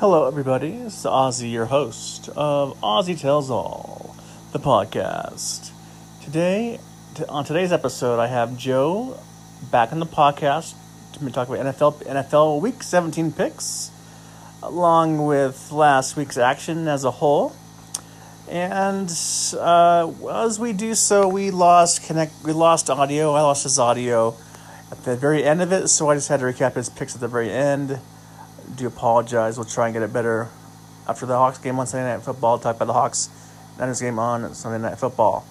Hello, everybody. It's Ozzy, your host of Ozzy Tells All, the podcast. Today, t- on today's episode, I have Joe back on the podcast to talk about NFL NFL Week 17 picks, along with last week's action as a whole. And uh, as we do so, we lost connect. We lost audio. I lost his audio at the very end of it, so I just had to recap his picks at the very end do apologize. We'll try and get it better after the Hawks game on Sunday Night Football. Talk about the Hawks Niners game on Sunday Night Football.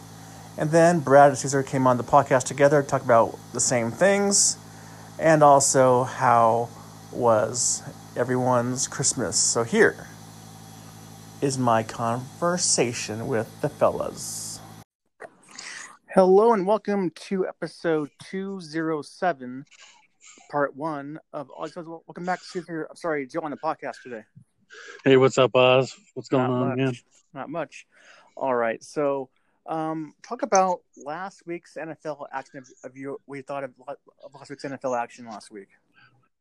And then Brad and Caesar came on the podcast together, to talk about the same things, and also how was everyone's Christmas. So here is my conversation with the fellas. Hello and welcome to episode 207 part one of Oz. Welcome back to your, I'm sorry, Joe on the podcast today. Hey, what's up, Oz? What's going Not on, much. man? Not much. All right. So, um, talk about last week's NFL action of, you. We thought of, of last week's NFL action last week.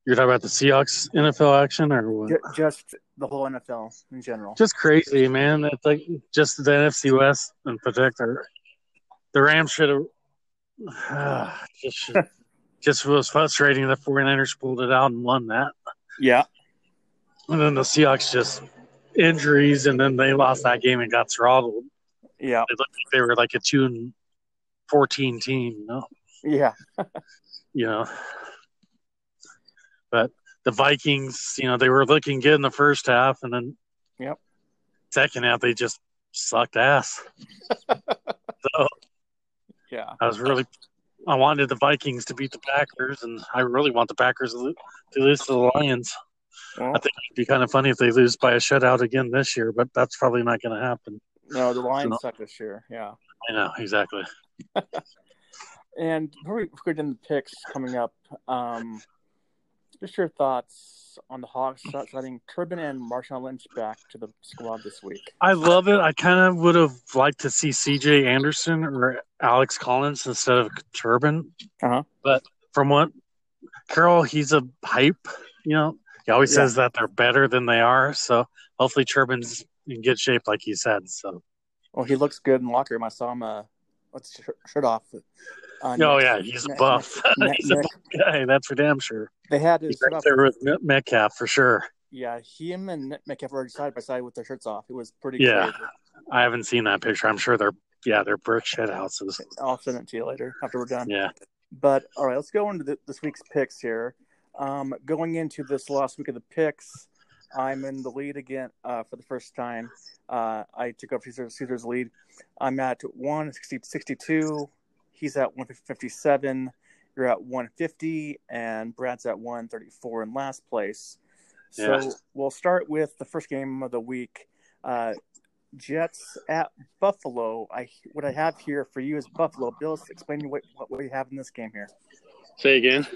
You're talking about the Seahawks NFL action or what? Ju- just the whole NFL in general. Just crazy, man. It's like just the NFC West and protect our. The Rams should have. just, should- just was frustrating. The 49ers pulled it out and won that. yeah. And then the Seahawks just injuries, and then they lost that game and got throttled. Yeah. They looked like they were like a 2 and 14 team, you know? Yeah. you know. But the Vikings, you know, they were looking good in the first half, and then Yep. second half they just sucked ass. so Yeah. I was really, I wanted the Vikings to beat the Packers, and I really want the Packers to lose to the Lions. Well, I think it'd be kind of funny if they lose by a shutout again this year, but that's probably not going to happen. no, the Lions No. suck this year. Yeah. I know exactly. And before we get into the picks coming up, um, just your thoughts on the Hawks signing Turbin and Marshawn Lynch back to the squad this week. I love it. I kind of would have liked to see C.J. Anderson or Alex Collins instead of Turbin. Uh-huh. But from what Carroll, he's a hype. You know, he always Yeah. says that they're better than they are. So hopefully Turbin's in good shape, like he said. So Well, he looks good in locker room. I saw him uh, his shirt- shirt off. Uh, oh yeah, he's Nick- buff. He's a buff guy. That's for damn sure. They had his He's shirt right there with Met- Metcalf for sure. Yeah, him and Metcalf were side by side with their shirts off. It was pretty Yeah. crazy. I haven't seen that picture. I'm sure they're yeah they're brick shit houses. I'll send it to you later after we're done. Yeah. But all right, let's go into the, this week's picks here. Um, going into this last week of the picks, I'm in the lead again uh, for the first time. Uh, I took over Caesar, Caesar's lead. I'm at 162. He's at 157. You're at 150, and Brad's at 134 in last place. So Yeah. we'll start with the first game of the week. Uh, Jets at Buffalo. I what I have here for you is Buffalo Bills. Explain what, what we have in this game here. Say again.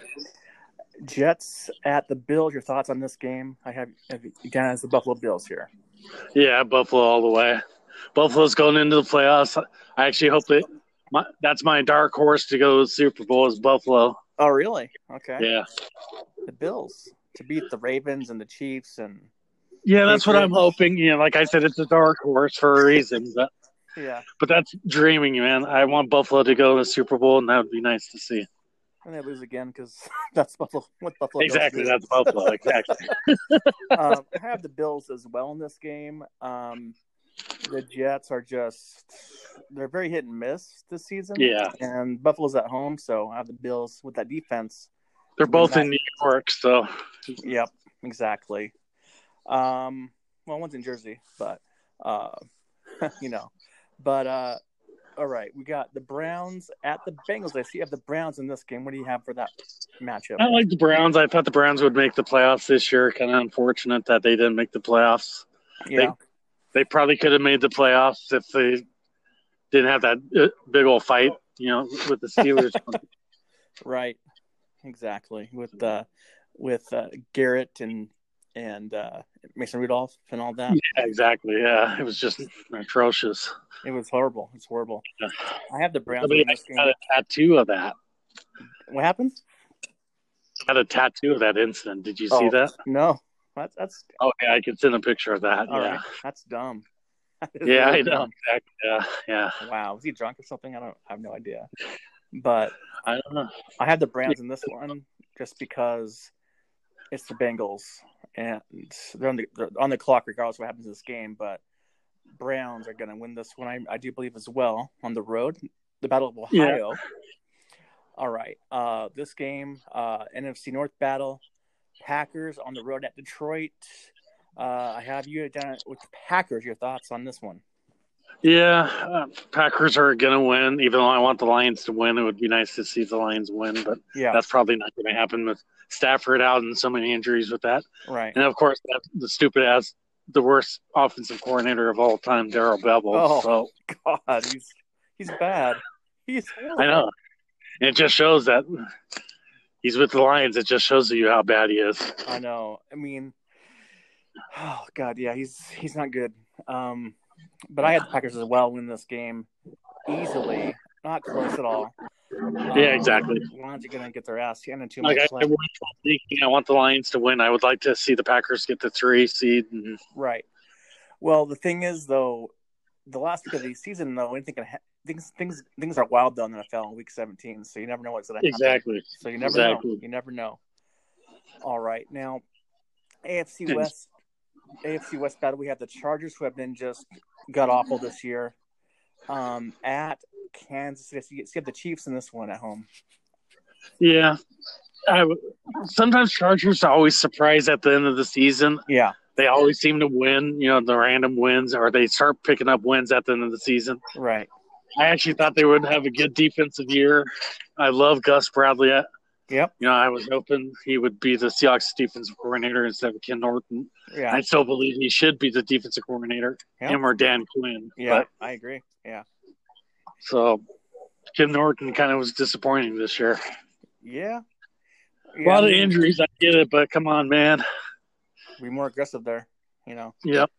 Jets at the Bills. Your thoughts on this game? I have, have you as the Buffalo Bills here. Yeah, Buffalo all the way. Buffalo's going into the playoffs. I actually hope that my, that's my dark horse to go to the Super Bowl is Buffalo. Oh, really? Okay. Yeah, The Bills to beat the Ravens and the Chiefs and yeah, that's what I'm hoping. You know, like I said, it's a dark horse for a reason, but yeah, but that's dreaming, man. I want Buffalo to go to the Super Bowl, and that would be nice to see. and they lose again because that's Buffalo. What Buffalo? Exactly, that's Buffalo. Exactly. um, I have the Bills as well in this game. Um, the Jets are just they're very hit and miss this season. Yeah. and Buffalo's at home, so I have the Bills with that defense. They're both in New York, so Yep, exactly. Um, well, one's in Jersey, but uh, you know, but uh, all right, we got the Browns at the Bengals. I see you have the Browns in this game. What do you have for that matchup? I like the Browns. I thought the Browns would make the playoffs this year. Kind of unfortunate that they didn't make the playoffs. yeah, they probably could have made the playoffs if they didn't have that uh, big old fight, you know, with the Steelers. right, exactly. With uh, with uh, Garrett and and uh, Mason Rudolph and all that. yeah, exactly. Yeah, it was just atrocious. It was horrible. It's horrible. Yeah. I have the Browns Somebody in this game. got a tattoo of that. What happened? Got a tattoo of that incident. Did you see Oh. that? No. That's that's Oh yeah, I could send a picture of that. all yeah. right. That's dumb. Yeah, I know. Exactly. Yeah, yeah. Wow, was he drunk or something? I don't. I have no idea. But I don't know. I had the Browns in this one just because it's the Bengals and they're on the they're on the clock regardless of what happens in this game. But Browns are going to win this one. I, I do believe as well on the road, the Battle of Yeah. Ohio. All right, uh, this game, uh, NFC North battle, Packers on the road at Detroit. Uh, I have you down with the Packers. Your thoughts on this one? Yeah, uh, Packers are going to win. Even though I want the Lions to win, it would be nice to see the Lions win, but Yeah, that's probably not going to happen with Stafford out and so many injuries with that. right. And of course, that, the stupid ass, the worst offensive coordinator of all time, Darrell Bevell. Oh. So God, he's he's bad. He's I know. It just shows that he's with the Lions. It just shows you how bad he is. I know. I mean, oh god, yeah, he's he's not good. Um, but I had the Packers as well win this game easily, not close at all. Um, Yeah, exactly. Lions are gonna get their ass handed to them. Like I, I, want- I want the Lions to win. I would like to see the Packers get the three seed. And, right. Well, the thing is, though, the last week of the season, though, anything can ha- things things things are wild though in the NFL in Week 17, so you never know what's gonna happen. exactly. So you never Exactly. know. You never know. All right, now AFC West, AFC West battle. We have the Chargers who have been just god awful this year. Um, at Kansas City, so you have the Chiefs in this one at home. Yeah. I, sometimes Chargers are always surprise at the end of the season. Yeah, They always seem to win, you know, the random wins, or they start picking up wins at the end of the season. right. I actually thought they would have a good defensive year. I love Gus Bradley. You know, I was hoping he would be the Seahawks defensive coordinator instead of Ken Norton. Yeah, I still believe he should be the defensive coordinator, Yeah. him or Dan Quinn. yeah, But, I agree. Yeah, so Ken Norton kind of was disappointing this year. yeah. a lot I of injuries, I get it, but come on, man. Be more aggressive there. You know. Yep.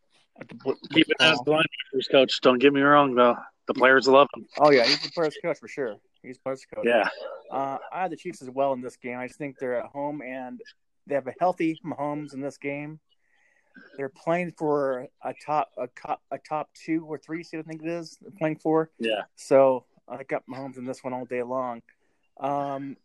Keep it as uh, the linebackers coach, don't get me wrong, though. The players love him. Oh yeah, he's the players coach for sure. He's the players coach. Yeah. Uh, I have the Chiefs as well in this game. I just think they're at home and they have a healthy Mahomes in this game. They're playing for a top a, co- a top two or three seed, I think it is. They're playing for. Yeah. So I got Mahomes in this one all day long. Um,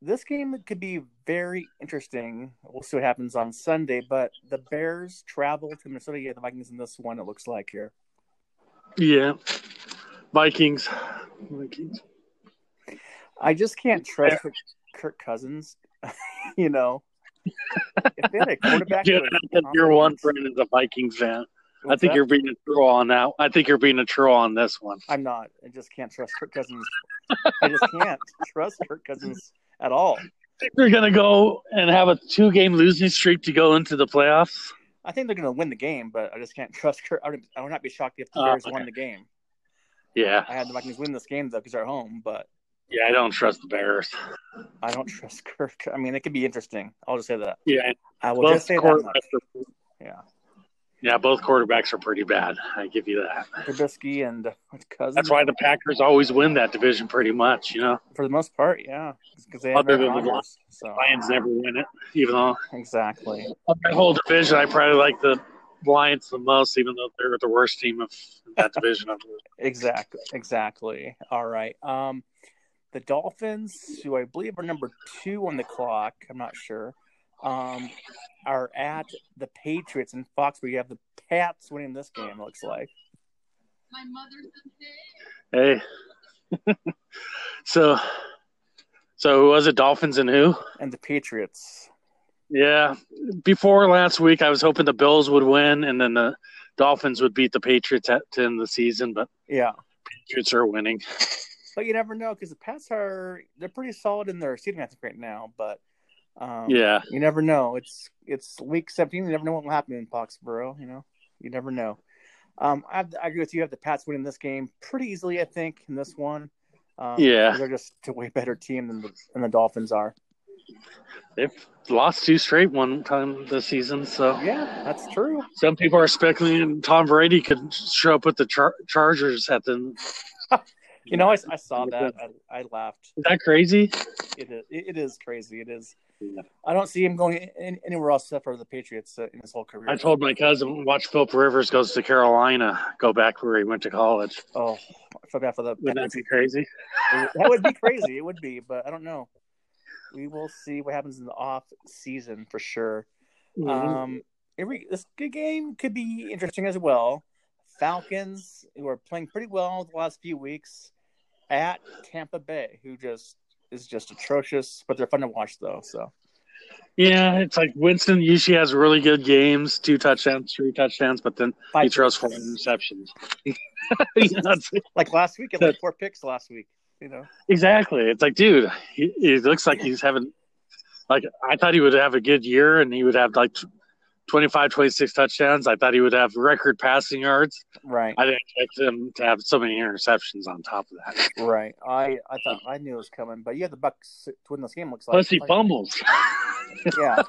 this game could be very interesting. We'll see what happens on Sunday. But the Bears travel to Minnesota. Yeah, the Vikings in this one. It looks like here. Yeah. Vikings. Vikings. I just can't trust Kirk Cousins. you know, if they had a quarterback, Dude, with I think your one friend is a Vikings fan. I think that? you're being a troll on that. I think you're being a troll on this one. I'm not. I just can't trust Kirk Cousins. I just can't trust Kirk Cousins at all. think they're going to go and have a two game losing streak to go into the playoffs. I think they're going to win the game, but I just can't trust Kirk. I would, I would not be shocked if the Oh, Bears okay. won the game. Yeah. I had the Vikings win this game though because they're home, but Yeah, I don't trust the Bears. I don't trust Kirk. I mean, it could be interesting. I'll just say that. Yeah. I will Both just say that much. Yeah, yeah, both quarterbacks are pretty bad. I give you that. Trubisky and Cousins. That's why the Packers always win that division pretty much, you know. for the most part, yeah, because they Other than the Rodgers. So Lions never win it, even though exactly. of that whole division, I probably like the Lions the most, even though they're the worst team of that division. Exactly. Exactly. All right. Um, the Dolphins, who I believe are number two on the clock, I'm not sure, um, are at the Patriots in Foxborough. You have the Pats winning this game. It looks like. My mother's a Hey, so so who was it? Dolphins and who? And the Patriots. Yeah, before last week, I was hoping the Bills would win, and then the Dolphins would beat the Patriots at to end the season, but Yeah. Patriots are winning. But you never know because the Pats are they're pretty solid in their seating I think right now. But um, Yeah, you never know. It's it's week 17. You never know what will happen in Foxborough. You know, you never know. Um, I, I agree with you. Have the Pats winning this game pretty easily. I think in this one. Um, Yeah. they're just a way better team than the than the Dolphins are. they've lost two straight one time this season, so Yeah, that's true. some people are speculating Tom Brady could show up with the char- Chargers at the You know, I, I saw that. I, I laughed. Is that crazy? It is. It is crazy. It is. I don't see him going anywhere else except for the Patriots uh, in his whole career. I told my cousin, watch Philip Rivers goes to Carolina, go back where he went to college. Oh, I feel bad for the. Would that be crazy? that would be crazy. It would be, but I don't know. We will see what happens in the off season for sure. Mm-hmm. Um, every this game could be interesting as well. Falcons, who are playing pretty well the last few weeks, at Tampa Bay, who just is just atrocious, but they're fun to watch though. So. Yeah, it's like Winston usually has really good games, two touchdowns, three touchdowns, but then Five he throws four interceptions. like last week, it like four picks last week. You know exactly. It's like, dude, he, he looks like he's having like I thought he would have a good year and he would have like 25, 26 touchdowns. I thought he would have record passing yards. Right. I didn't expect him to have so many interceptions on top of that. Right. I, I thought I knew it was coming, but you have the Bucs to win this game. Looks like plus he fumbles. yeah,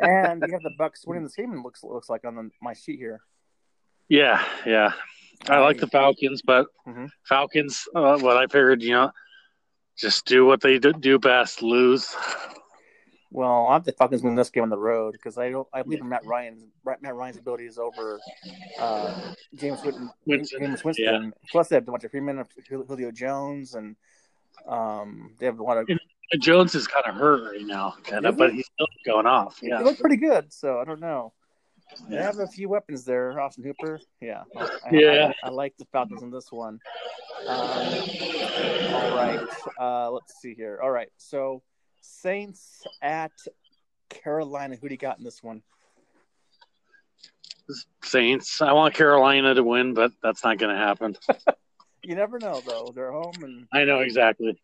and you have the Bucs winning this game. Looks looks like on the, my sheet here. Yeah, yeah. I like the Falcons, but mm-hmm. Falcons. Uh, what I figured, you know, just do what they do best: lose. Well, I have the Falcons win this game on the road because I don't. I believe in Matt Ryan's Matt Ryan's abilities over uh, Jameis Winston. Winston. Jameis Winston. Yeah. Plus, they have Devonta Freeman, and Julio Jones, and um, they have a lot of. Jones is kind of hurt right now, kind of, but he's still going off. Yeah, he looked pretty good. So I don't know. They have a few weapons there. Austin Hooper. Yeah. I, yeah. I, I, like the Falcons in this one. Um, all right. Uh, let's see here. All right. So Saints at Carolina. Who do you got in this one? Saints. I want Carolina to win, but that's not going to happen. you never know, though. They're home, and I know exactly.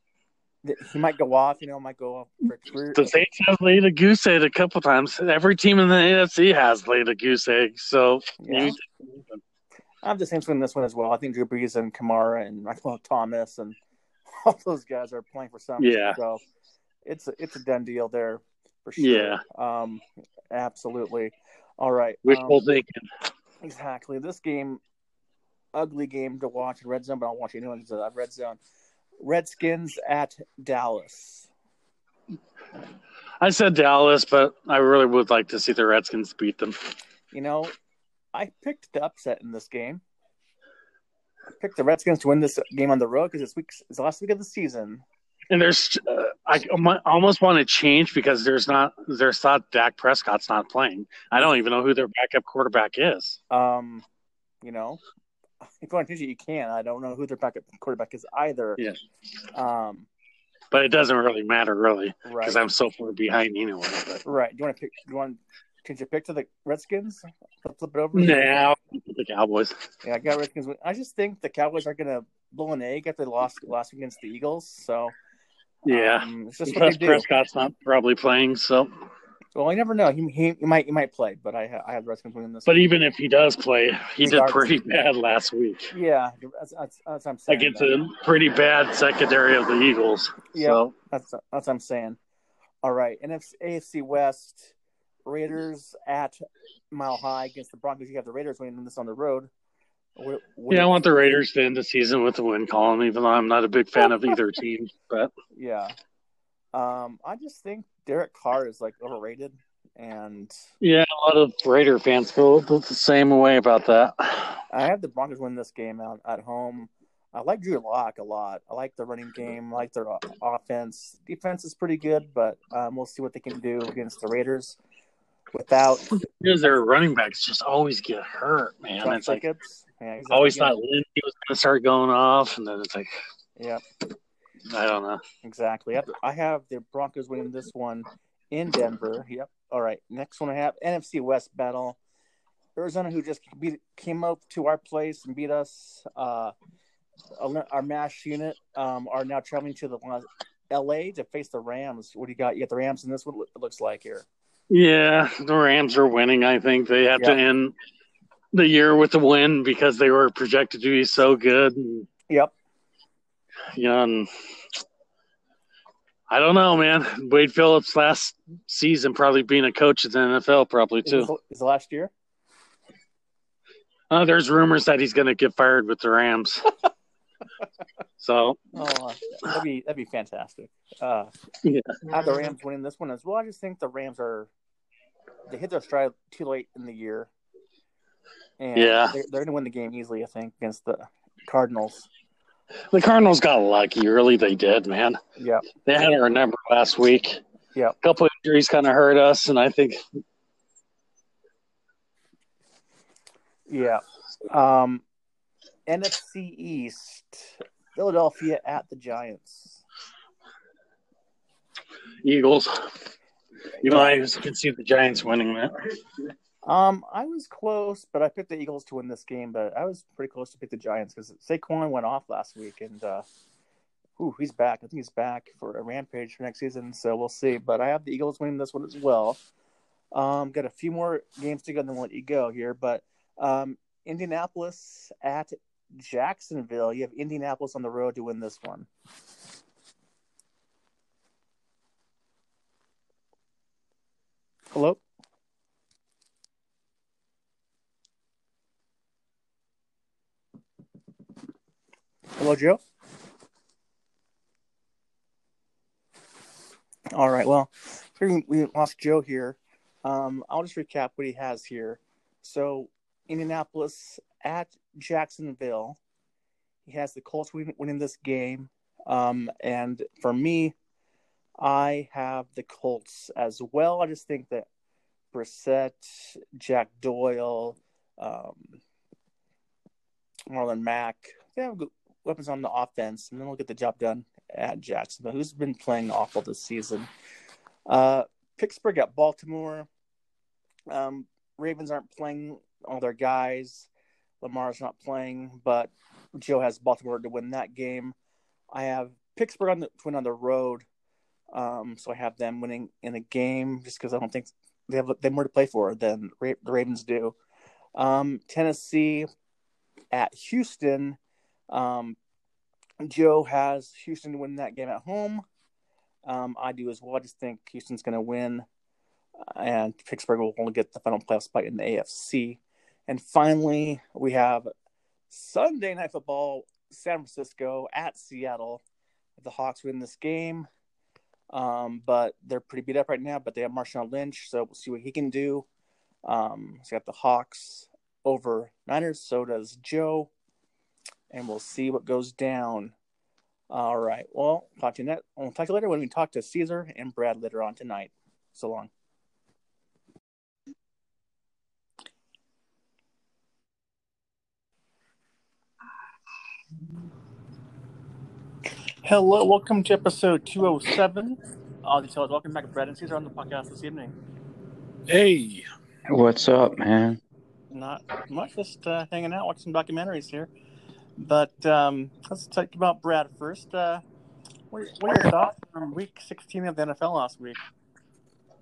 He might go off. You know, might go off for career. The Saints have laid a goose egg a couple times. Every team in the NFC has laid a goose egg. So yeah. you... I have the Saints win this one as well. I think Drew Brees and Kamara and Michael Thomas and all those guys are playing for something. Yeah. So it's a, it's a done deal there for sure. Yeah. Um, absolutely. All right. Wishful um, thinking. Exactly. This game, ugly game to watch in red zone, but I'll watch anyone because I've red zone. Redskins at Dallas. I said Dallas, but I really would like to see the Redskins beat them. You know, I picked the upset in this game. I picked the Redskins to win this game on the road because it's week it's the last week of the season. And there's, uh, I almost want to change because there's not, there's thought Dak Prescott's not playing. I don't even know who their backup quarterback is. Um, you know, if you want to change it, you can. I don't know who their backup quarterback is either. Yeah. Um, but it doesn't really matter, really, because right. I'm so far behind anyway. But. Right. Do you want to pick? Do you want to change your pick to the Redskins? Flip it over. Nah, the Cowboys. Yeah, I got Redskins. I just think the Cowboys are going to blow an egg after they lost last against the Eagles. So yeah, um, it's just Plus Prescott's not probably playing, so. Well, I never know. He, he, he might he might play, but I I have Redskins winning this. But game. even if he does play, he did pretty bad last week. Yeah, that's, that's, that's what I'm saying. Against a pretty bad secondary of the Eagles. Yeah, so. that's that's what I'm saying. All right, and if AFC West Raiders at Mile High against the Broncos, you have the Raiders winning this on the road. What, what yeah, I want the Raiders to end the season with a win column, even though I'm not a big fan of either team. But yeah, um, I just think Derek Carr is like overrated, and yeah, a lot of Raider fans feel the same way about that. I have the Broncos win this game out at home. I like Drew Lock a lot. I like the running game. I like their offense. Defense is pretty good, but um, we'll see what they can do against the Raiders without because their running backs just always get hurt, man. It's like yeah, exactly. Always thought Lindsay was going to start going off, and then it's like, yeah, I don't know. Exactly. I have the Broncos winning this one in Denver. Yep. All right. Next one I have NFC West battle. Arizona, who just beat, came up to our place and beat us. Uh, our mash unit um, are now traveling to the L.A. to face the Rams. What do you got? You got the Rams in this one. It looks like here. Yeah, the Rams are winning. I think they have to end the year with the win because they were projected to be so good. And, yep. Yeah, and I don't know, man. Wade Phillips last season probably being a coach in the NFL probably too. Is the last year? Uh, there's rumors that he's going to get fired with the Rams. so, oh, that'd be that'd be fantastic. Uh, yeah, have the Rams winning this one as well. I just think the Rams are they hit their stride too late in the year, and yeah, they're, they're going to win the game easily. I think against the Cardinals. The Cardinals got lucky early. They did, man. Yeah, they had our number last week. Yeah, a couple injuries kind of hurt us, and I think. Yeah. Um, NFC East, Philadelphia at the Giants. Eagles. You know, I can see the Giants winning that. Um, I was close, but I picked the Eagles to win this game. But I was pretty close to pick the Giants because Saquon went off last week, and uh, ooh, he's back. I think he's back for a rampage for next season. So we'll see. But I have the Eagles winning this one as well. Um, got a few more games to go, and then we'll let you go here. But um, Indianapolis at Jacksonville. You have Indianapolis on the road to win this one. Hello? Hello, Joe? All right. Well, we lost Joe here. Um, I'll just recap what he has here. So, Indianapolis at Jacksonville. He has the Colts winning this game. Um, and for me, I have the Colts as well. I just think that Brissett, Jack Doyle, um, Marlon Mack, they have good weapons on the offense, and then we'll get the job done at Jacksonville, who's been playing awful this season. Uh, Pittsburgh at Baltimore. Um, Ravens aren't playing all their guys. Lamar's not playing, but Joe has Baltimore to win that game. I have Pittsburgh on the win on the road, um, so I have them winning in a game just because I don't think they have they have more to play for than the Ravens do. Um, Tennessee at Houston. Um, Joe has Houston to win that game at home. Um, I do as well. I just think Houston's going to win, and Pittsburgh will only get the final playoff spot in the AFC. And finally, we have Sunday Night Football, San Francisco at Seattle. The Hawks win this game, um, but they're pretty beat up right now. But they have Marshawn Lynch, so we'll see what he can do. Um, so got the Hawks over Niners. So does Joe, and we'll see what goes down. All right. Well, talk to you next. We'll talk to you later when we talk to Caesar and Brad later on tonight. So long. Hello, welcome to episode 207. All details. Welcome back, Brad and Caesar, on the podcast this evening. Hey. What's up, man? Not much, just uh, hanging out, watching some documentaries here. But um, let's talk about Brad first. Uh, what, what are your thoughts from week 16 of the NFL last week?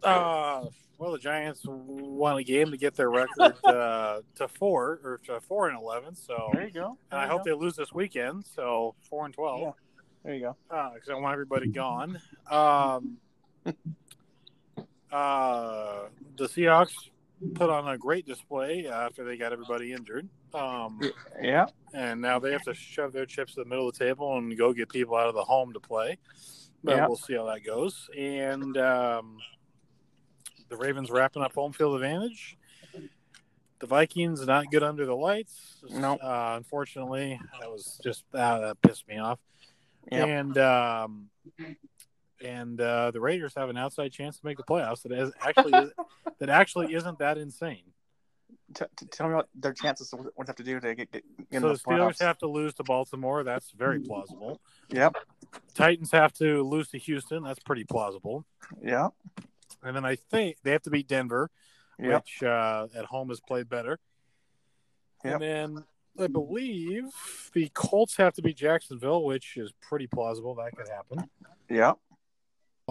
Uh, well, the Giants won a game to get their record uh, to four or to four and eleven. So there you go. There and I hope go. they lose this weekend. So four and twelve. Yeah. There you go. Because uh, I want everybody gone. Um, uh, the Seahawks put on a great display after they got everybody injured. Um, yeah. And now they have to shove their chips to the middle of the table and go get people out of the home to play. But yeah. we'll see how that goes. And um, the Ravens wrapping up home field advantage. The Vikings not good under the lights. No, nope. uh, unfortunately, that was just uh, that pissed me off. Yep. And um, and uh, the Raiders have an outside chance to make the playoffs. That is actually that actually isn't that insane. T- t- tell me what their chances what they have to do to get, get in so the Steelers playoffs. have to lose to Baltimore. That's very plausible. Yep. Titans have to lose to Houston. That's pretty plausible. Yeah. And then I think they have to beat Denver, yep. which uh, at home has played better. Yep. And then I believe the Colts have to beat Jacksonville, which is pretty plausible that could happen. Yeah.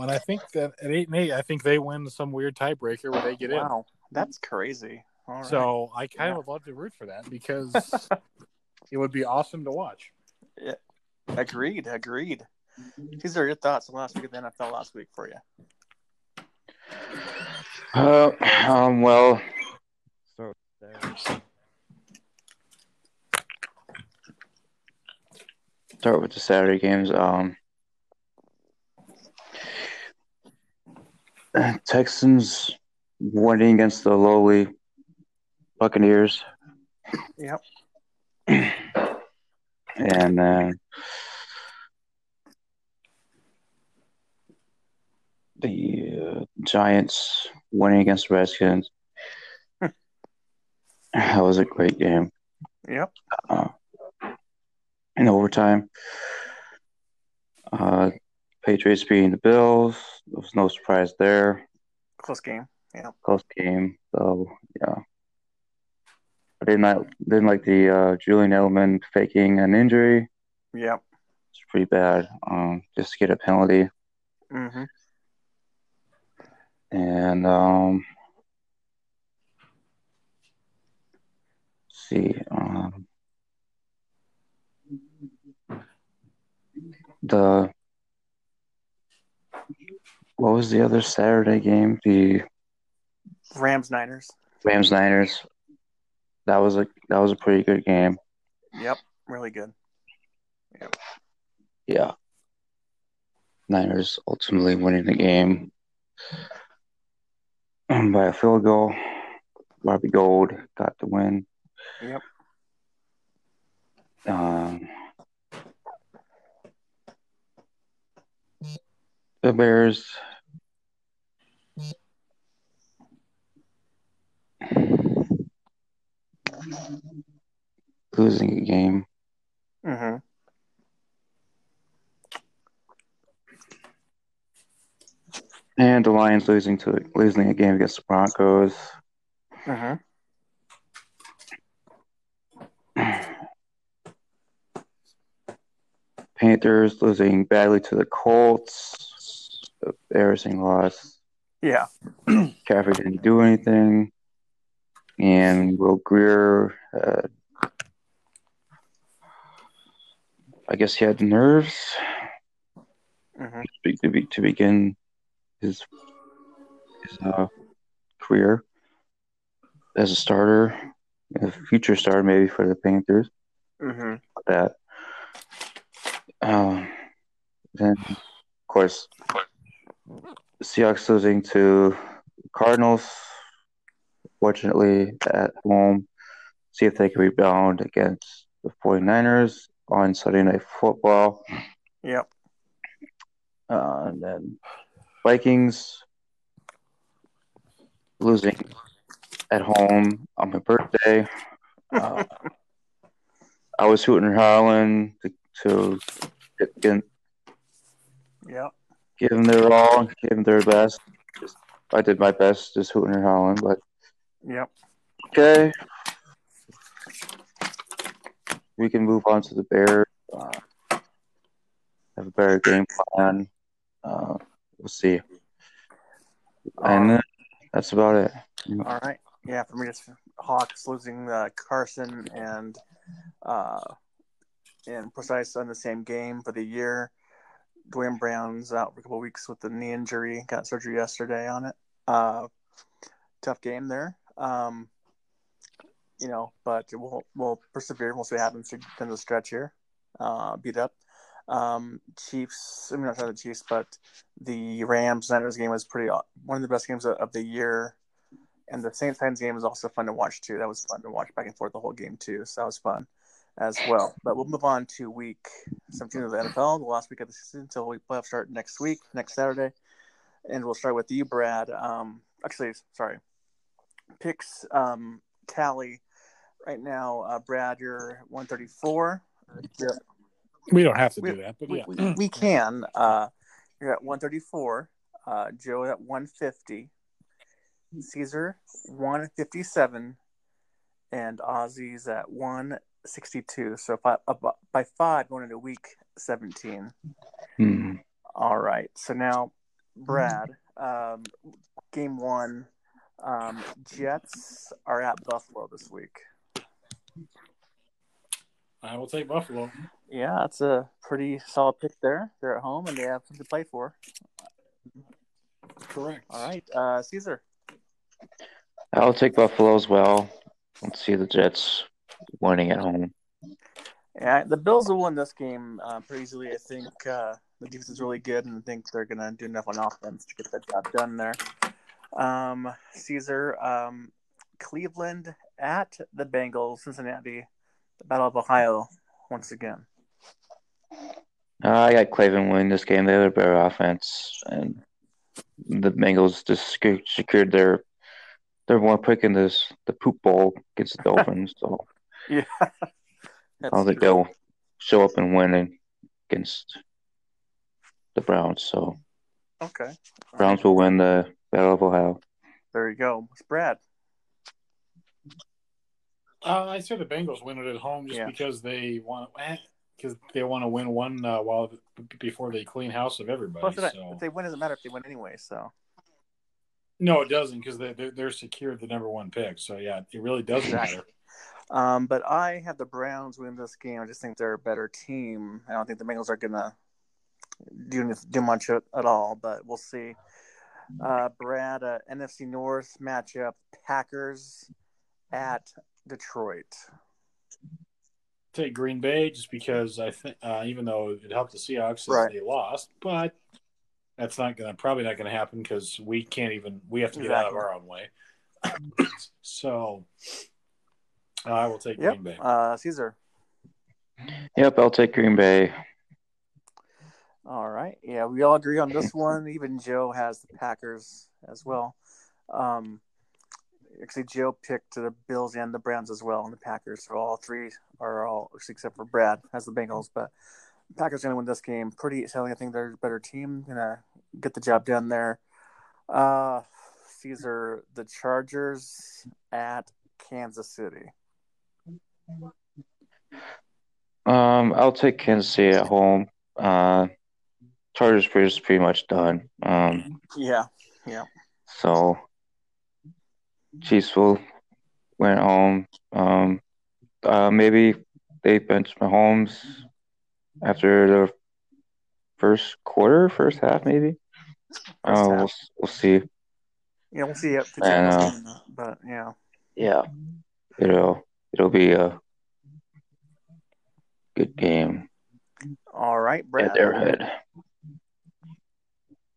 And I think that at eight and eight, I think they win some weird tiebreaker where they get wow. in. Wow, that's crazy. So I kind yeah. of would love to root for that because it would be awesome to watch. Yeah. Agreed. Agreed. These are your thoughts on last week of the NFL last week for you. Uh, um, well, so there's start with the Saturday games. Um, Texans winning against the lowly Buccaneers. Yep. and then the uh, Giants winning against the Redskins. that was a great game. Yep. Uh, in overtime, uh, Patriots beating the Bills. There was no surprise there. Close game. Yeah. Close game. So yeah. I didn't like didn't like the uh, Julian Edelman faking an injury. Yep. It's pretty bad. Um, just to get a penalty. Mm-hmm. And um, see. Um, the what was the other Saturday game? The Rams Niners. Rams Niners. That was a that was a pretty good game. Yep, really good. Yep. Yeah. Niners ultimately winning the game by a field goal. Robbie Gould got the win. Yep. Um, the Bears losing a game. Mm-hmm. And the Lions losing to losing a game against the Broncos. Mm-hmm. Panthers losing badly to the Colts. Embarrassing loss. Yeah. Caffrey didn't do anything. And Will Grier uh, I guess he had nerves mm-hmm. to, be, to begin his, his uh, career as a starter, a future star maybe for the Panthers. Mm-hmm. That. Um, then, of course, Seahawks losing to Cardinals. Fortunately, at home, see if they can rebound against the 49ers on Sunday Night Football. Yep. Uh, and then Vikings losing at home on my birthday. Uh, I was hooting and hollering to, to get, yep. give them their all, give them their best. Just, I did my best, just hooting and hollering, but yep. Okay. We can move on to the Bears. Uh, have a better game plan. Uh, we'll see. And uh, that's about it. All right. Yeah, for me, it's Hawks losing uh, Carson and uh, and Prosise on the same game for the year. Duane Brown's out for a couple weeks with the knee injury. Got surgery yesterday on it. Uh, tough game there. Um, you know, but we'll we'll persevere. We'll see what happens in the stretch here. Uh, beat up. Um, Chiefs. I mean, not the Chiefs, but the Rams Niners game was pretty one of the best games of, of the year. And the Saints Titans game was also fun to watch too. That was fun to watch back and forth the whole game too. So that was fun as well. But we'll move on to week 17 of the NFL, the last week of the season until we playoff start next week, next Saturday. And we'll start with you, Brad. Um, actually, sorry. Picks um, tally right now, uh, Brad, you're 134. Yeah. We don't have to we, do that, but we, yeah, we, we can. Uh, you're at 134. Uh, Joe at 150. Caesar 157, and Ozzy's at 162. So five, uh, by five going into week 17. Hmm. All right. So now, Brad, um, game one. Um, Jets are at Buffalo this week. I will take Buffalo. Yeah, that's a pretty solid pick there. They're at home and they have something to play for. Correct. All right, uh, Caesar. I'll take Buffalo as well. Let's see the Jets winning at home. Yeah, the Bills will win this game uh, pretty easily. I think uh, the defense is really good, and I think they're going to do enough on offense to get that job done there. Um, Caesar, um, Cleveland at the Bengals, Cincinnati, the Battle of Ohio once again. Uh, I got Cleveland winning this game. They have a better offense, and the Bengals just secured their their one pick in this the poop bowl against the Dolphins. So yeah, I don't think they'll show up and win against the Browns. So okay, Browns will win the Battle of Ohio. There you go, it's Brad. Uh, I say the Bengals win it at home just yeah. because they want because they want to win one uh, while before they clean house of everybody. Plus, so. if they win, doesn't matter if they win anyway. So. No, it doesn't because they they're, they're secured the number one pick. So yeah, it really doesn't exactly. matter. Um, but I have the Browns win this game. I just think they're a better team. I don't think the Bengals are gonna do do much at, at all, but we'll see. Uh, Brad, uh, NFC North matchup: Packers at Detroit. Take Green Bay just because I think, uh, even though it helped the Seahawks right. they lost, but that's not gonna probably not gonna happen because we can't even we have to get out of our own way. so I will take yep. Green Bay. Uh, Caesar. Yep, I'll take Green Bay. All right. Yeah, we all agree on this one. Even Joe has the Packers as well. Um, actually, Joe picked the Bills and the Browns as well, and the Packers. So all three are all, except for Brad, has the Bengals. But Packers going to win this game. Pretty easily. I think they're a better team. To get the job done there. Uh, Caesar, the Chargers at Kansas City. Um, I'll take Kansas City at home. Uh, Chargers pretty pretty much done. Um, yeah, yeah. So Chiefs will win home. Um, uh, maybe they bench Mahomes after the first quarter, first half, maybe. Uh, we'll we'll see. Yeah, we'll see. Up to and, uh, but yeah, yeah, it'll it'll be a good game. All right, Brad. At Arrowhead.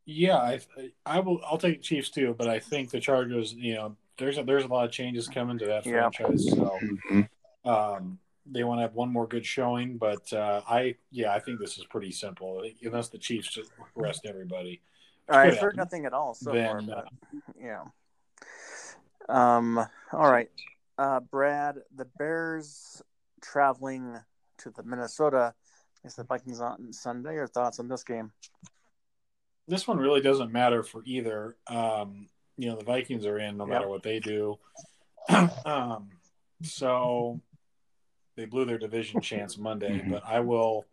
Yeah, I I will. I'll take Chiefs too, but I think the Chargers. You know, there's a, there's a lot of changes coming to that yeah. franchise, so mm-hmm. um, they want to have one more good showing. But uh, I, yeah, I think this is pretty simple. Unless the Chiefs just rest everybody. I've heard nothing at all so then, far, but uh, yeah. Um. All right, uh, Brad. The Bears traveling to the Minnesota. Is the Vikings on Sunday? Your thoughts on this game? this one really doesn't matter for either. Um, you know, the Vikings are in no matter what they do. um, so they blew their division chance Monday, mm-hmm. but I will.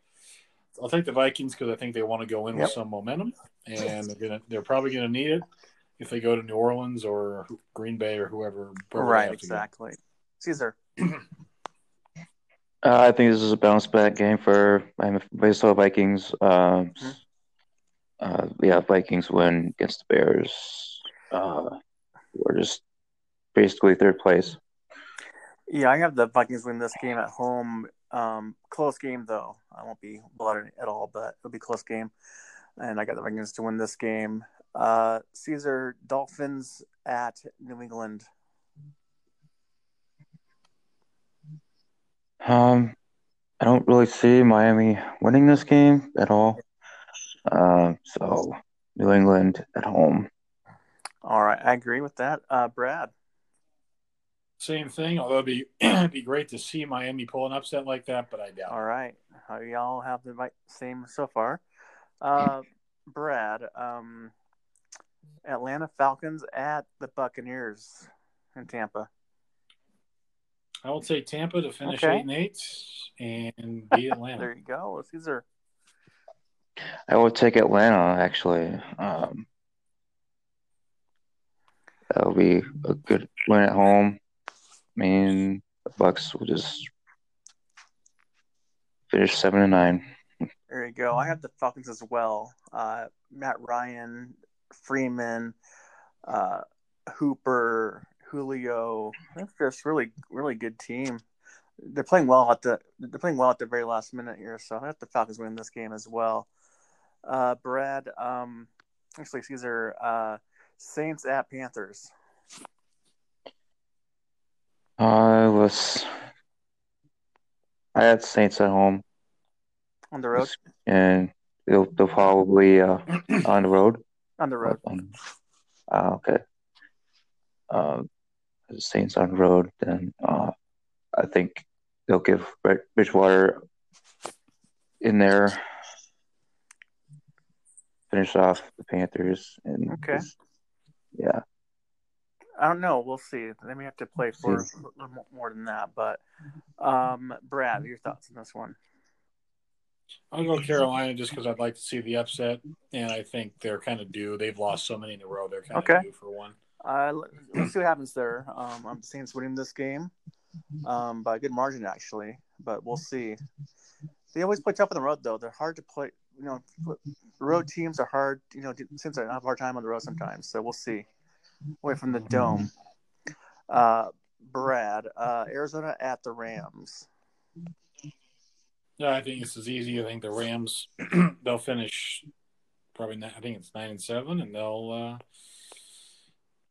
I'll take the Vikings because I think they want to go in yep. with some momentum, and they're gonna. They're probably gonna need it if they go to New Orleans or Green Bay or whoever. Right, exactly. Caesar. Uh, I think this is a bounce back game for Minnesota Vikings. Um, mm-hmm. Uh, yeah, Vikings win against the Bears. Uh, we're just basically third place. Yeah, I have the Vikings win this game at home. Um, close game though. I won't be blooded at all, but it'll be close game. And I got the Vikings to win this game. Uh, Caesar Dolphins at New England. Um, I don't really see Miami winning this game at all. Uh, so New England at home. All right, I agree with that. Uh, Brad. Same thing. Although it'd be it'd be great to see Miami pull an upset like that, but I doubt. All right, how y'all have the same so far? Uh, Brad, um, Atlanta Falcons at the Buccaneers in Tampa. I will take Tampa to finish okay. eight and eight and beat Atlanta. there you go. These are I would take Atlanta actually. Um, that'll be a good win at home. I mean, the Bucs will just finish seven and nine. There you go. I have the Falcons as well. Uh, Matt Ryan, Freeman, uh, Hooper, Julio. That's just really, really good team. they're playing well at the they're playing well at the very last minute here, so I have the Falcons win this game as well. Uh, Brad, um, actually, these are uh, Saints at Panthers. I was I had Saints at home on the road, and they'll they'll probably uh, on the road. On the road. Um, uh, okay. Um, Saints on the road, then uh, I think they'll give Bridgewater in there, finish off the Panthers, and okay, yeah. I don't know. We'll see. They may have to play for a little more than that. But, um, Brad, your thoughts on this one? I'll go Carolina just because I'd like to see the upset, and I think they're kind of due. They've lost so many in a row; they're kind okay. of due for one. Uh, let's see what happens there. Um, I'm Saints winning this game um, by a good margin, actually, but we'll see. They always play tough on the road, though. They're hard to play. You know, road teams are hard. You know, since I have a hard time on the road sometimes. So we'll see. Away from the dome. Uh, Brad, uh, Arizona at the Rams. Yeah, I think this is easy. I think the Rams they'll finish probably. Not, I think it's nine and seven, and they'll, uh,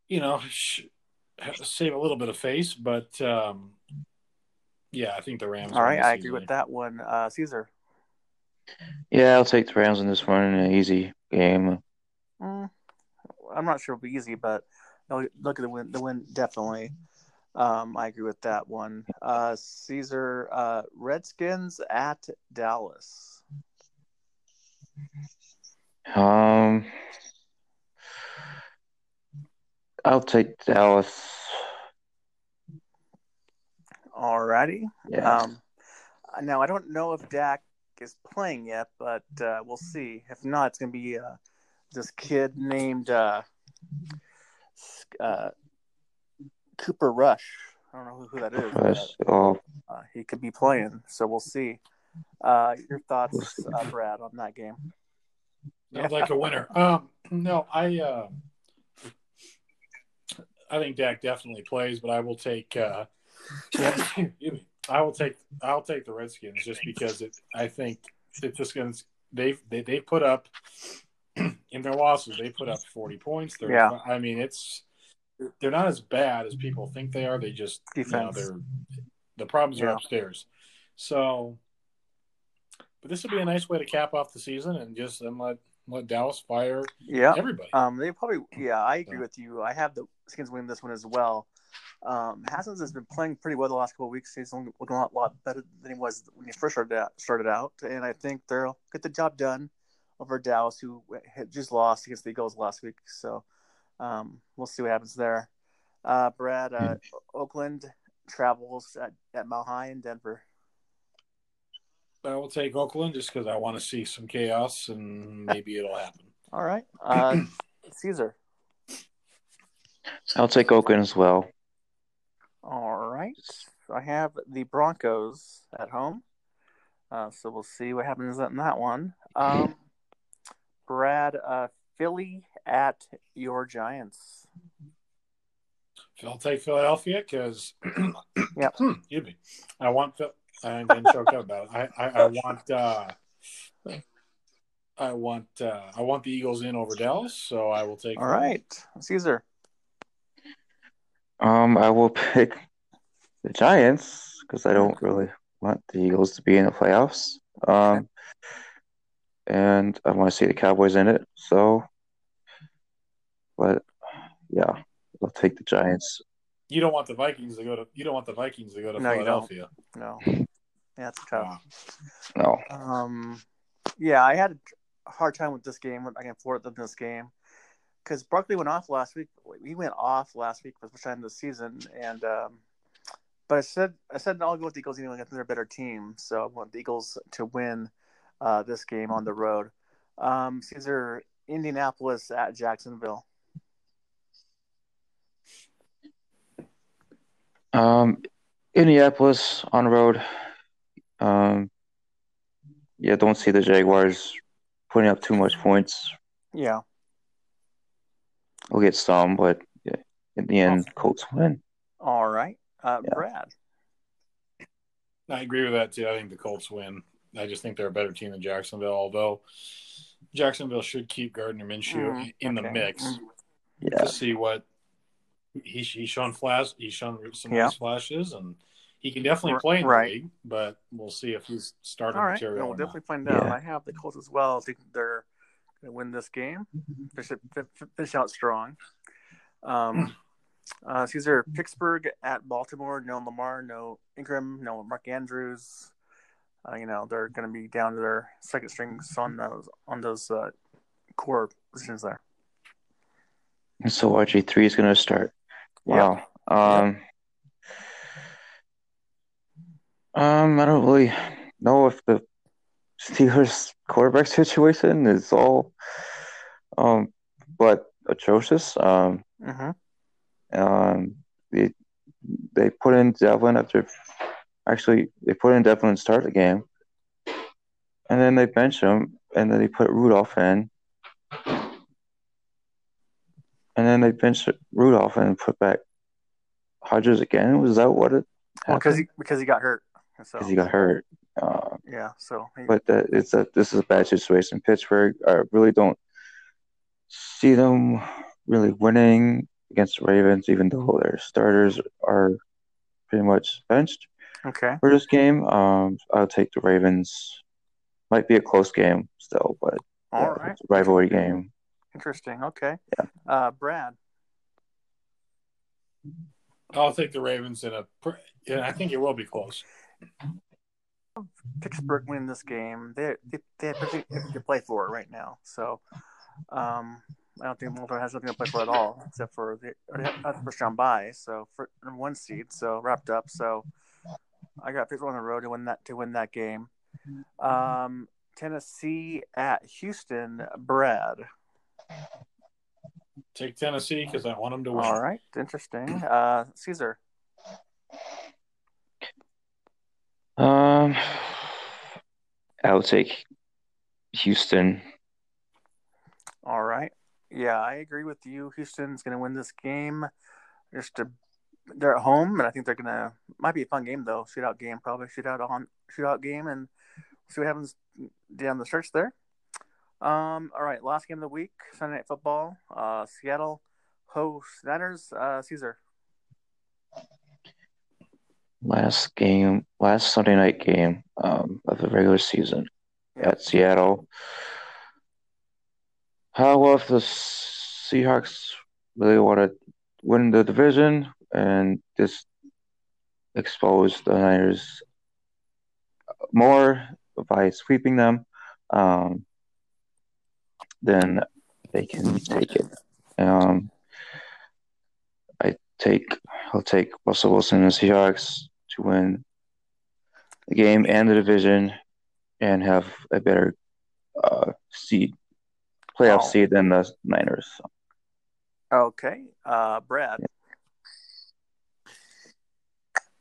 you know, sh- save a little bit of face. But um, yeah, I think the Rams. All right, I agree with that one, uh, Caesar. Yeah, I'll take the Rams in this one. An easy game. Mm, I'm not sure it'll be easy, but look at the win. The win definitely. Um, I agree with that one. Uh, Caesar, uh, Redskins at Dallas. Um, I'll take Dallas. Alrighty. Yeah. Um, now I don't know if Dak is playing yet, but uh, we'll see. If not, it's going to be uh, this kid named uh, uh, Cooper Rush. I don't know who that is. Rush. oh. Uh, he could be playing, so we'll see. Uh, your thoughts, uh, Brad, on that game? Sounds like a winner. Um, no, I uh, I think Dak definitely plays, but I will take uh, I will take I'll take the Redskins just because it I think it's just gonna they've they they put up in their losses they put up forty points. They're, yeah, I mean it's they're not as bad as people think they are. They just Defense. you know they're the problems Yeah. are upstairs. So, but this would be a nice way to cap off the season and just and let let Dallas fire yeah. everybody. Um, they probably yeah. I agree So- with you. I have the Skins win this one as well. Um, Haskins has been playing pretty well the last couple of weeks. He's looking a lot, lot better than he was when he first started out, started out, and I think they'll get the job done over Dallas, who had just lost against the Eagles last week. So um, we'll see what happens there. Uh, Brad, uh, Oakland travels at, at Mile High in Denver. I will take Oakland just because I want to see some chaos and maybe it'll happen. All right, uh, Caesar. I'll take Oakland as well. All right. I have the Broncos at home. Uh, so we'll see what happens in that one. Um, Brad, uh, Philly at your Giants. I'll take Philadelphia because, Yep. excuse me, I want Phil. I'm getting choked up about it. I, I, I want, uh, I want, uh, I want the Eagles in over Dallas, so I will take. All right. Caesar. Um, I will pick the Giants because I don't really want the Eagles to be in the playoffs. Um, and I want to see the Cowboys in it. So, but yeah, I'll take the Giants. You don't want the Vikings to go to. You don't want the Vikings to go to No. Philadelphia. No. Yeah, that's tough. No, Um, yeah, I had a hard time with this game. I can forward in this game because Barkley went off last week. He went off last week for the first time this season, and um, but I said I said I'll go with the Eagles anyway. I think they're a better team, so I want the Eagles to win uh, this game on the road. Um, Caesar, Indianapolis at Jacksonville. um, Indianapolis on the road. Um, yeah, don't see the Jaguars putting up too much points. Yeah, We'll get some, but yeah, in the end, Colts win. all right. Uh, Yeah. Brad. I agree with that too. I think the Colts win. I just think they're a better team than Jacksonville, although Jacksonville should keep Gardner Minshew mm, in okay. the mix yeah. to see what he, he's shown flash. He's shown some yeah. flashes, and he can definitely play in the league. But we'll see if he's starting All right. material. No, we'll definitely not. find out. Yeah. I have the Colts as well. I think they're going to win this game. They should finish out strong. Um, uh, these are Pittsburgh at Baltimore. No Lamar, no Ingram, no Mark Andrews. Uh, you know they're going to be down to their second strings on those on those uh, core positions there. So RG three is going to start. Wow. Um, um, I don't really know if the Steelers quarterback situation is all, um, but atrocious. Um, mm-hmm. um, they they put in Devlin after, actually they put in Devlin to start the game, and then they bench him, and then they put Rudolph in, and then they bench Rudolph and put back Hodges again. Was that what it? Well, because he because he got hurt. Because so. he got hurt. Uh, yeah. So. He... But that it's a this is a bad situation. Pittsburgh. I really don't see them really winning against the Ravens, even though their starters are pretty much benched. Okay. For this game, um, I'll take the Ravens. Might be a close game still, but all yeah, right, rivalry game. Interesting. Okay. Yeah. Uh, Brad. I'll take the Ravens in a. Yeah, I think it will be close. Pittsburgh win this game. They they, they have nothing to play for right now. So, um, I don't think Mulder has nothing to play for at all, except for the first round bye. So for one seed, so wrapped up. So I got Pittsburgh on the road to win that to win that game. Um, Tennessee at Houston. Brad. Take Tennessee because I want them to win. All right, interesting. Uh, Caesar. Um, I'll take Houston. All right. Yeah, I agree with you. Houston's going to win this game. Just to, they're at home, and I think they're going to. Might be a fun game though. Shootout game, probably shootout on shootout game, and see what happens down the stretch there. Um, all right, last game of the week, Sunday Night Football. Uh, Seattle hosts Niners. Uh, Caesar. Last game, last Sunday night game um, of the regular season at Seattle. How well if the Seahawks really want to win the division and just expose the Niners more by sweeping them. Um, then they can take it. Um, I take I'll take Russell Wilson and the Seahawks to win the game and the division and have a better uh, seed playoff oh. seed than the Niners. Okay, uh, Brad.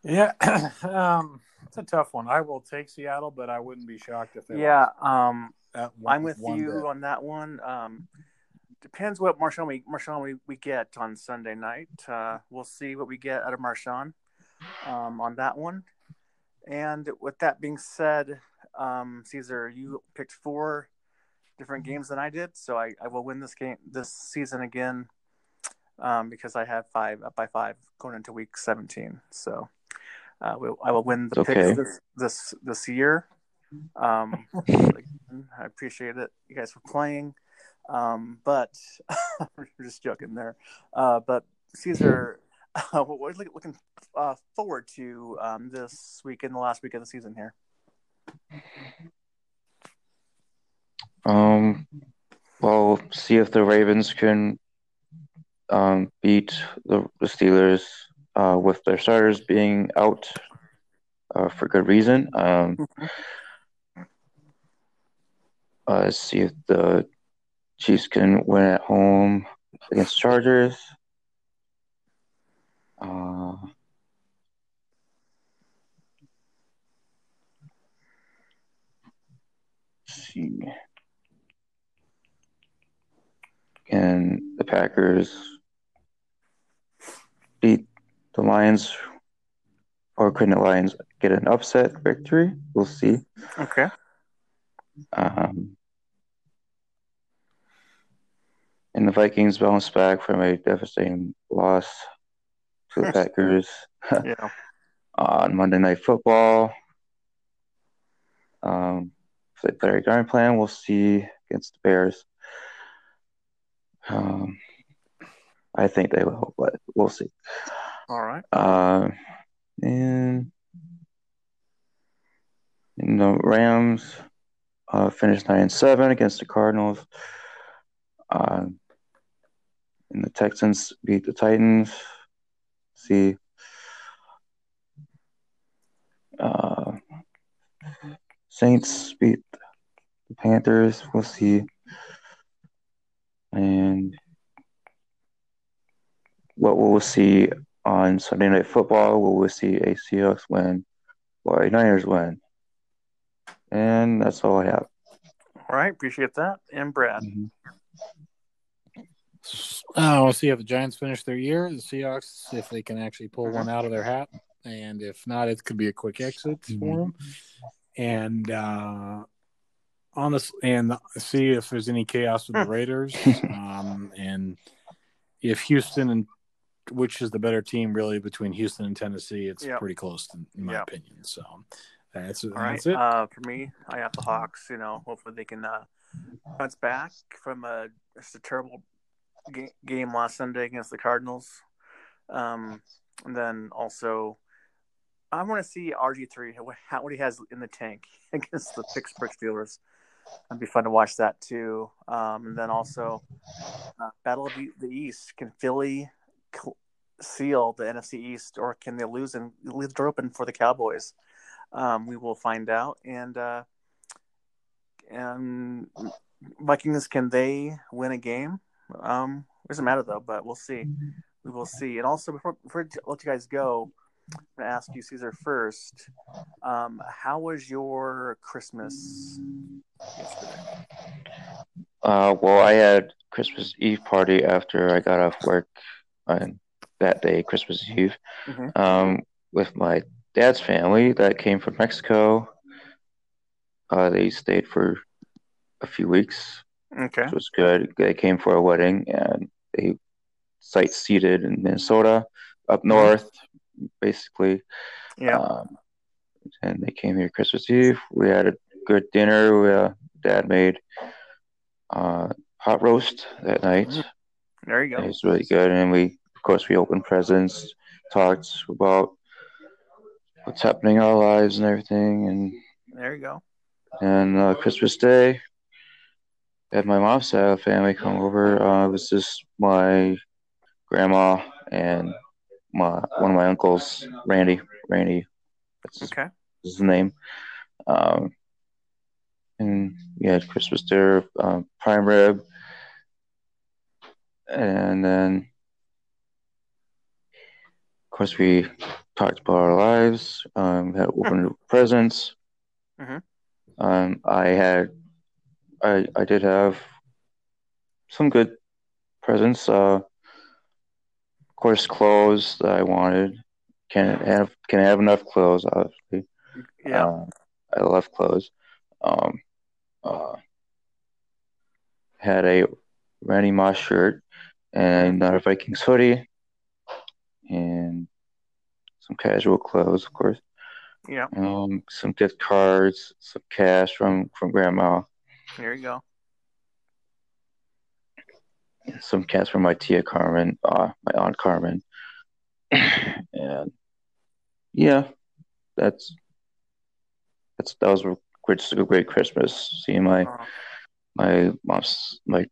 Yeah, um, it's a tough one. I will take Seattle, but I wouldn't be shocked if they. Yeah, um, one, I'm with you bit. on that one. Um, depends what Marshawn we Marshawn we, we get on Sunday night. Uh, we'll see what we get out of Marshawn um, on that one. And with that being said, um, Caesar, you picked four different games than I did, so I, I will win this game this season again um, because I have five up by five going into week 17. So uh, we'll, I will win the okay. picks this, this this year. Um, I appreciate it. You guys for playing. Um, but we're just joking there. Uh, but Caesar, uh, what are you looking uh, forward to um, this week in the last week of the season here? Um, well, see if the Ravens can um, beat the, the Steelers uh, with their starters being out uh, for good reason. Um, mm-hmm uh, see if the Chiefs can win at home against Chargers. Uh, see. Can the Packers beat the Lions or could the Lions get an upset victory? We'll see. Okay. Um, and the Vikings bounce back from a devastating loss to the Packers. yeah. on Monday Night Football. Um, if they play a game plan, we'll see against the Bears. Um, I think they will, but we'll see. All right. Uh, and, and the Rams uh, finished nine and seven against the Cardinals. Uh, and the Texans beat the Titans. See. Uh, Saints beat the Panthers. We'll see. And what we'll see on Sunday Night Football, we will see a Seahawks win or a Niners win. And that's all I have. All right. Appreciate that. And Brad. Mm-hmm. Uh, we'll see if the Giants finish their year. The Seahawks, if they can actually pull one out of their hat, and if not, it could be a quick exit mm-hmm. for them. And uh, on this, and see if there's any chaos with the Raiders, um, and if Houston and which is the better team really between Houston and Tennessee, it's yep. pretty close in, in my yep. opinion. So that's, All right. that's it. Uh, for me, I have the Hawks. You know, hopefully they can uh, bounce back from a just a terrible ga- game last Sunday against the Cardinals. Um, and then also I want to see RG three how what he has in the tank against the Pittsburgh Steelers. It'd be fun to watch that too. Um, and then also uh, Battle of the East. Can Philly seal the NFC East, or can they lose and leave the door open for the Cowboys? Um, we will find out. And uh, and Vikings can they win a game? Um, it doesn't matter though, but we'll see. We will see. And also before before I let you guys go. I'm going to ask you, Caesar, first. Um, how was your Christmas yesterday? Uh, well, I had Christmas Eve party after I got off work on that day, Christmas Eve, mm-hmm. um, with my dad's family that came from Mexico. Uh, they stayed for a few weeks. Okay. Which was good. They came for a wedding and they site seated in Minnesota up mm-hmm. north basically. Yeah. Um, and they came here Christmas Eve. We had a good dinner. We, uh, Dad made uh, hot roast that night. Mm. There you go. It was really good. And we, of course, we opened presents, talked about what's happening in our lives and everything. And there you go. And uh, Christmas Day, had my mom's side of the family come over. Uh, it was just my grandma and my one of my uncles, Randy. Randy, that's okay. His name. Um, and we had Christmas there, um, prime rib, and then of course we talked about our lives. Um, had opened presents. Mm-hmm. Um, I had, I I did have some good presents. Uh, course, clothes that I wanted. Can have can have enough clothes, obviously. Yeah, uh, I love clothes. Um, uh, had a Randy Moss shirt and a Vikings hoodie, and some casual clothes, of course. Yeah. Um, some gift cards, some cash from from Grandma. There you go some cats from my tia Carmen, uh, my aunt Carmen, and yeah, that's that's that was a great, a great Christmas. Seeing my uh-huh. my mom's my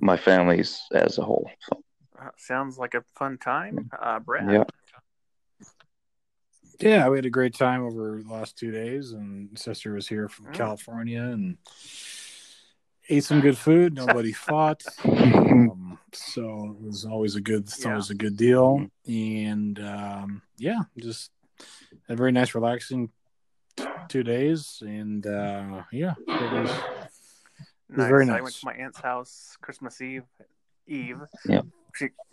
my families as a whole. So. Uh, sounds like a fun time, uh, Brad. Yeah. Yeah, we had a great time over the last two days, and sister was here from mm. California, and ate some good food. Nobody fought, um, so it was always a good, yeah. always a good deal. And um, yeah, just a very nice, relaxing two days. And uh, yeah, it was, it was very nice. I went to my aunt's house Christmas Eve, Eve, yeah,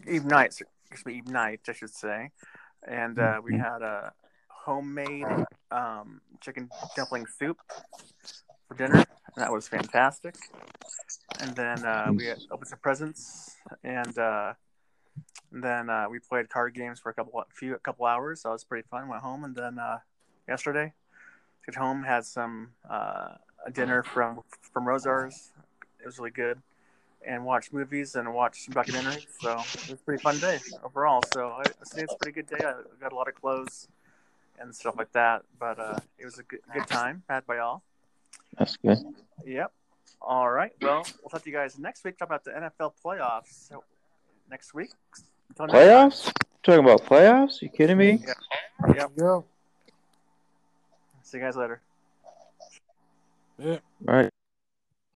Eve night, Christmas Eve night, I should say. And uh, we mm-hmm. had a homemade um, chicken dumpling soup for dinner. that was fantastic. And then uh, we opened some presents, and, uh, and then uh, we played card games for a couple, a few, a couple hours. So it was pretty fun. Went home, and then uh, yesterday, got home, had some uh, a dinner from from Rosars. It was really good and watched movies and watched some documentaries. So it was a pretty fun day overall. So I say it's a pretty good day. I got a lot of clothes and stuff like that, but uh, it was a good, good time had by all. That's good. Yep. All right. Well, we'll talk to you guys next week. Talk about the NFL playoffs so next week. Playoffs? Talking about playoffs? You kidding me? Yeah. Yep. Yeah. See you guys later. Yeah. All right.